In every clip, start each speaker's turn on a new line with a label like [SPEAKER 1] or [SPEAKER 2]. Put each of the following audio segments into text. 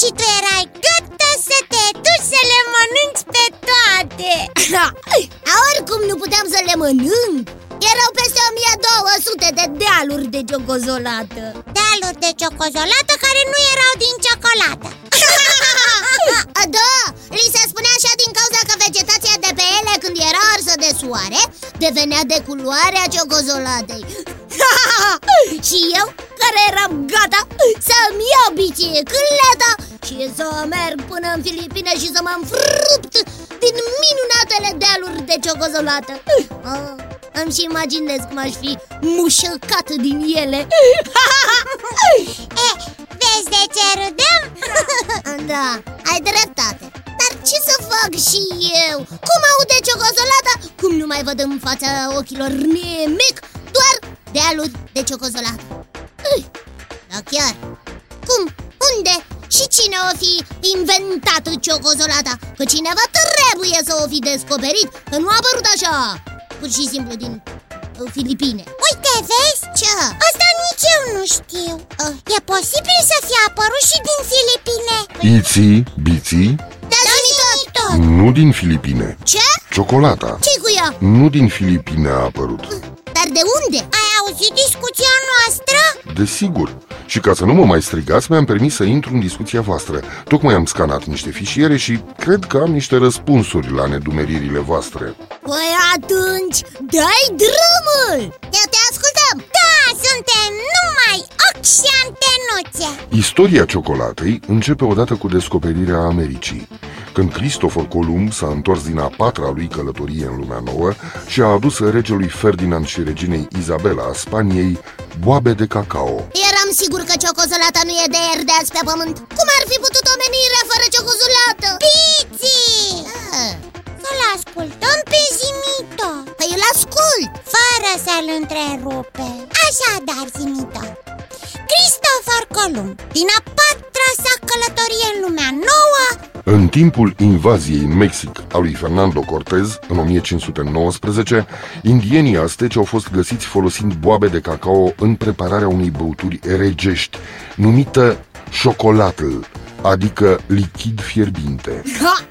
[SPEAKER 1] Și tu erai gata să te duci să le mănânci pe toate.
[SPEAKER 2] A, oricum nu puteam să le mănânc. Erau peste 1200 de
[SPEAKER 3] dealuri de ciocozolată
[SPEAKER 1] Dealuri de ciocozolată care nu erau din ciocolată.
[SPEAKER 2] Da, li se spunea așa din cauza că vegetația de pe ele când era arsă de soare Devenea de culoarea ciocozolatei. Și eu, care eram gata să-mi iau bicicleta da, și să merg până în Filipine și să mă înfrupt din minunatele dealuri de ciocozolată oh, Îmi și imaginez cum aș fi mușăcat din ele
[SPEAKER 1] e, Vezi de ce râdem?
[SPEAKER 2] Da, ai dreptate Dar ce să fac și eu? Cum aude ciocozolata? Cum nu mai văd în fața ochilor nimic? Doar dealuri de ciocozolată Ui, Da chiar Cum? Unde? Și cine o fi inventat ciocozolata? Că cineva trebuie să o fi descoperit Că nu a apărut așa Pur și simplu din uh, Filipine
[SPEAKER 1] Uite, vezi?
[SPEAKER 2] Ce?
[SPEAKER 1] Asta nici eu nu știu
[SPEAKER 2] Ah.
[SPEAKER 1] E posibil să fie apărut și din Filipine
[SPEAKER 4] Iții, biții,
[SPEAKER 2] Da, zi tot
[SPEAKER 1] tot
[SPEAKER 4] nu din Filipine
[SPEAKER 2] Ce?
[SPEAKER 4] Ciocolata
[SPEAKER 2] ce cu ea?
[SPEAKER 4] Nu din Filipine a apărut
[SPEAKER 2] Dar de unde?
[SPEAKER 1] Ai auzit discuția noastră?
[SPEAKER 4] Desigur. Și ca să nu mă mai strigați, mi-am permis să intru în discuția voastră. Tocmai am scanat niște fișiere și cred că am niște răspunsuri la nedumeririle voastre.
[SPEAKER 2] Păi atunci, dai drumul! Te, te
[SPEAKER 1] și antenuțe
[SPEAKER 4] Istoria ciocolatei începe odată cu descoperirea Americii când Cristofor Columb s-a întors din a patra lui călătorie în lumea nouă și a adus regelui Ferdinand și reginei Izabela a Spaniei boabe de cacao.
[SPEAKER 2] Eram sigur că ciocozolata nu e de ieri de azi pe pământ Cum ar fi putut omenirea fără ciocozolată?
[SPEAKER 1] Piții!
[SPEAKER 2] Ah,
[SPEAKER 1] Să-l ascultăm pe Zimito
[SPEAKER 2] Păi îl ascult
[SPEAKER 1] Fără să-l întrerupe Așadar, Zimito Cristofor Columb Din a patra sa călătorie în lumea nouă
[SPEAKER 4] În timpul invaziei în Mexic a lui Fernando Cortez, în 1519, indienii azteci au fost găsiți folosind boabe de cacao în prepararea unei băuturi regești, numită șocolatl, adică lichid fierbinte.
[SPEAKER 2] ha!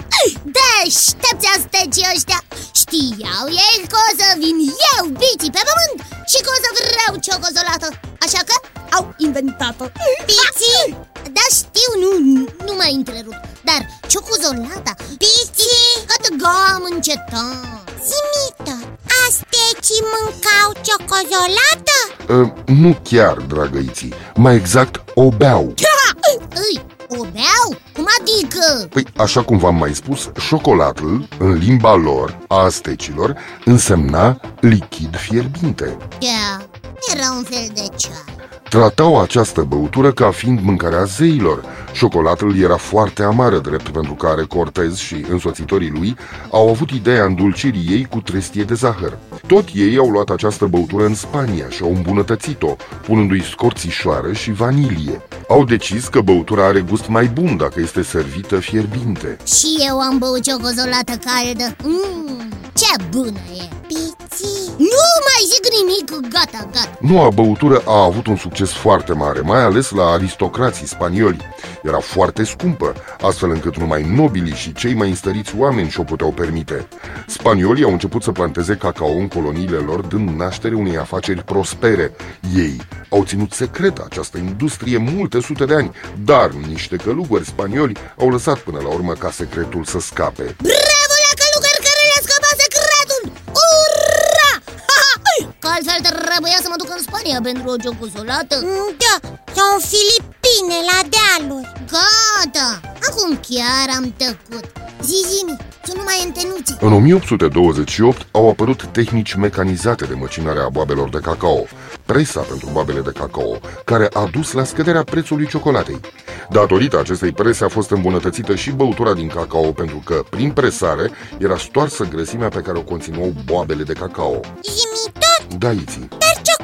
[SPEAKER 2] Deștepți astecii ăștia Știau ei că o să vin eu, biții, pe pământ Și că o să vreau ciocozolată Așa că au inventat-o
[SPEAKER 1] Piții!
[SPEAKER 2] Da, știu, nu, nu mă întrerup Dar ciocozolata
[SPEAKER 1] Piții!
[SPEAKER 2] Gata, am încetat
[SPEAKER 1] Zimito Astecii mâncau ciocozolată?
[SPEAKER 4] Uh, nu chiar, dragăiții, mai exact o beau.
[SPEAKER 2] Îi, o beau? Cum adică?
[SPEAKER 4] Păi, așa cum v-am mai spus, șocolatl, în limba lor, a astecilor, însemna lichid fierbinte.
[SPEAKER 2] Da, era un fel de ceai
[SPEAKER 4] Tratau această băutură ca fiind mâncarea zeilor. Șocolatul era foarte amară, drept pentru care Cortez și însoțitorii lui au avut ideea îndulcirii ei cu trestie de zahăr. Tot ei au luat această băutură în Spania și au îmbunătățit-o, punându-i scorțișoară și vanilie. Au decis că băutura are gust mai bun dacă este servită fierbinte.
[SPEAKER 2] Și eu am băut ciocozolată caldă mm, Ce bună e
[SPEAKER 1] Piții!
[SPEAKER 2] Nu mai zic nimic, gata, gata
[SPEAKER 4] Noua băutură a avut un succes foarte mare, mai ales la aristocrații spanioli. Era foarte scumpă, astfel încât numai nobilii și cei mai înstăriți oameni și-o puteau permite. Spaniolii au început să planteze cacao în coloniile lor, dând naștere unei afaceri prospere. Ei au ținut secret această industrie multe sute de ani, dar niște călugări spanioli au lăsat până la urmă ca secretul să scape.
[SPEAKER 2] Bravo Spania pentru o ciocozolată
[SPEAKER 1] Mm, Da, sau în Filipine, la dealuri
[SPEAKER 2] Gata! Acum chiar am tăcut Zi, zi tu nu mai întenuți
[SPEAKER 4] În 1828 au apărut tehnici mecanizate de măcinare a boabelor de cacao, presa pentru boabele de cacao, care a dus la scăderea prețului ciocolatei. Datorită acestei prese a fost îmbunătățită și băutura din cacao pentru că, prin presare, era stoarsă grăsimea pe care o conțineau boabele de cacao.
[SPEAKER 1] Zimito,
[SPEAKER 4] Da, Iții.
[SPEAKER 1] dar ciocolata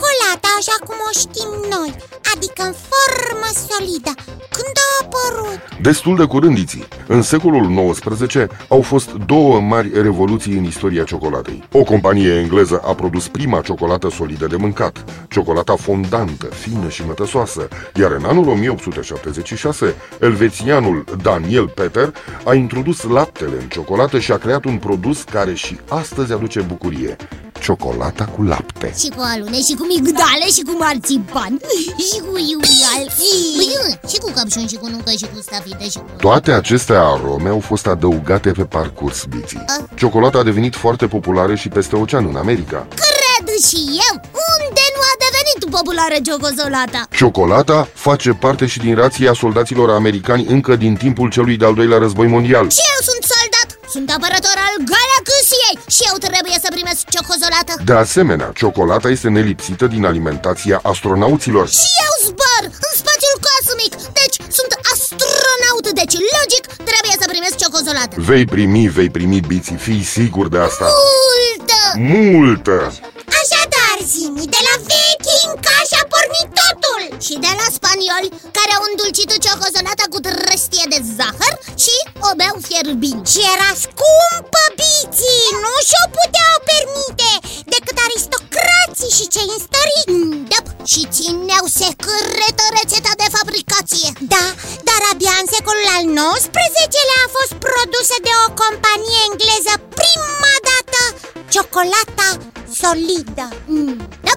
[SPEAKER 1] așa cum o știm noi Adică în formă solidă Când a apărut?
[SPEAKER 4] Destul de curând, Iții. În secolul XIX au fost două mari revoluții în istoria ciocolatei. O companie engleză a produs prima ciocolată solidă de mâncat, ciocolata fondantă, fină și mătăsoasă, iar în anul 1876, elvețianul Daniel Peter a introdus laptele în ciocolată și a creat un produs care și astăzi aduce bucurie, ciocolata cu lapte.
[SPEAKER 2] Și cu alune, și cu migdale, și cu marțipan Și cu iulial Băi, Și cu căpșuni, și cu nucă, și cu stafide, și cu...
[SPEAKER 4] Toate aceste arome au fost adăugate pe parcurs, Biții. Ciocolata a devenit foarte populară și peste ocean în America.
[SPEAKER 2] Cred și eu. Unde nu a devenit populară ciocozolata?
[SPEAKER 4] Ciocolata face parte și din rația soldaților americani încă din timpul celui de-al doilea război mondial.
[SPEAKER 2] Și eu sunt soldat, sunt apărător al Galaxiei Și eu trebuie să primesc ciocozolată.
[SPEAKER 4] De asemenea, ciocolata este nelipsită din alimentația astronauților.
[SPEAKER 2] Și eu zbor în spațiul cosmic. Deci sunt astronaut Deci logic trebuie să primesc ciocozolată.
[SPEAKER 4] Vei primi, vei primi, Biții, fii sigur de asta.
[SPEAKER 2] Multă!
[SPEAKER 4] Multă!
[SPEAKER 1] Era scumpă, biții, nu și-o puteau permite Decât aristocrații și cei înstăriți.
[SPEAKER 2] Da, și țineau secretă rețeta de fabricație.
[SPEAKER 1] Da, dar abia în secolul al XIX-lea a fost produsă de o companie engleză prima dată ciocolata solidă.
[SPEAKER 2] Mm, Da,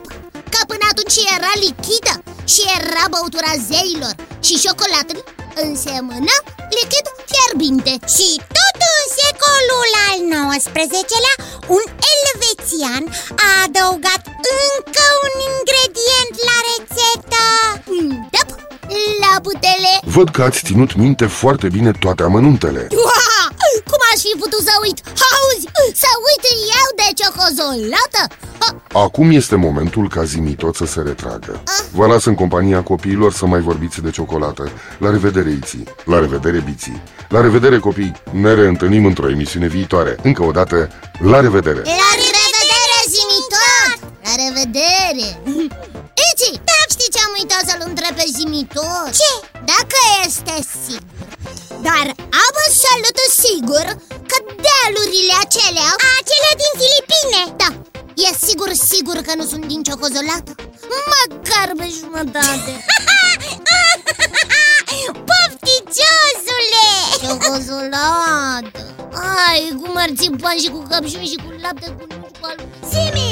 [SPEAKER 2] că până atunci era lichidă și era băutura zeilor Și șocolatul însemnă lichid fierbinte
[SPEAKER 1] Și tot în secolul al XIX-lea, un elvețian a adăugat încă un ingredient la rețetă
[SPEAKER 2] mm, Da, laptele
[SPEAKER 4] Văd că ați ținut minte foarte bine toate amănuntele
[SPEAKER 2] Ua! Cum aș fi putut să uit? Auzi, să uit eu de ciocozolată? Ha,
[SPEAKER 4] Acum este momentul ca Zimitot să se retragă Vă las în compania copiilor să mai vorbiți de ciocolată La revedere, Iții La revedere, Biții La revedere, copii Ne reîntâlnim într-o emisiune viitoare Încă o dată, la revedere
[SPEAKER 2] La revedere, zimitor! La revedere! Iți, da. știi ce am uitat să-l întreb pe zimitor?
[SPEAKER 1] Ce?
[SPEAKER 2] Dacă este sigur Dar absolut sigur că dealurile acelea
[SPEAKER 1] Acele din Filipine.
[SPEAKER 2] Da, e sigur, sigur că nu sunt din ciocozolată? Măcar pe jumătate.
[SPEAKER 1] Pofticiosule!
[SPEAKER 2] Ciocozolată Ai, cu marțipan și cu căpșuni și cu lapte cu nuci cu alu
[SPEAKER 1] Zimi,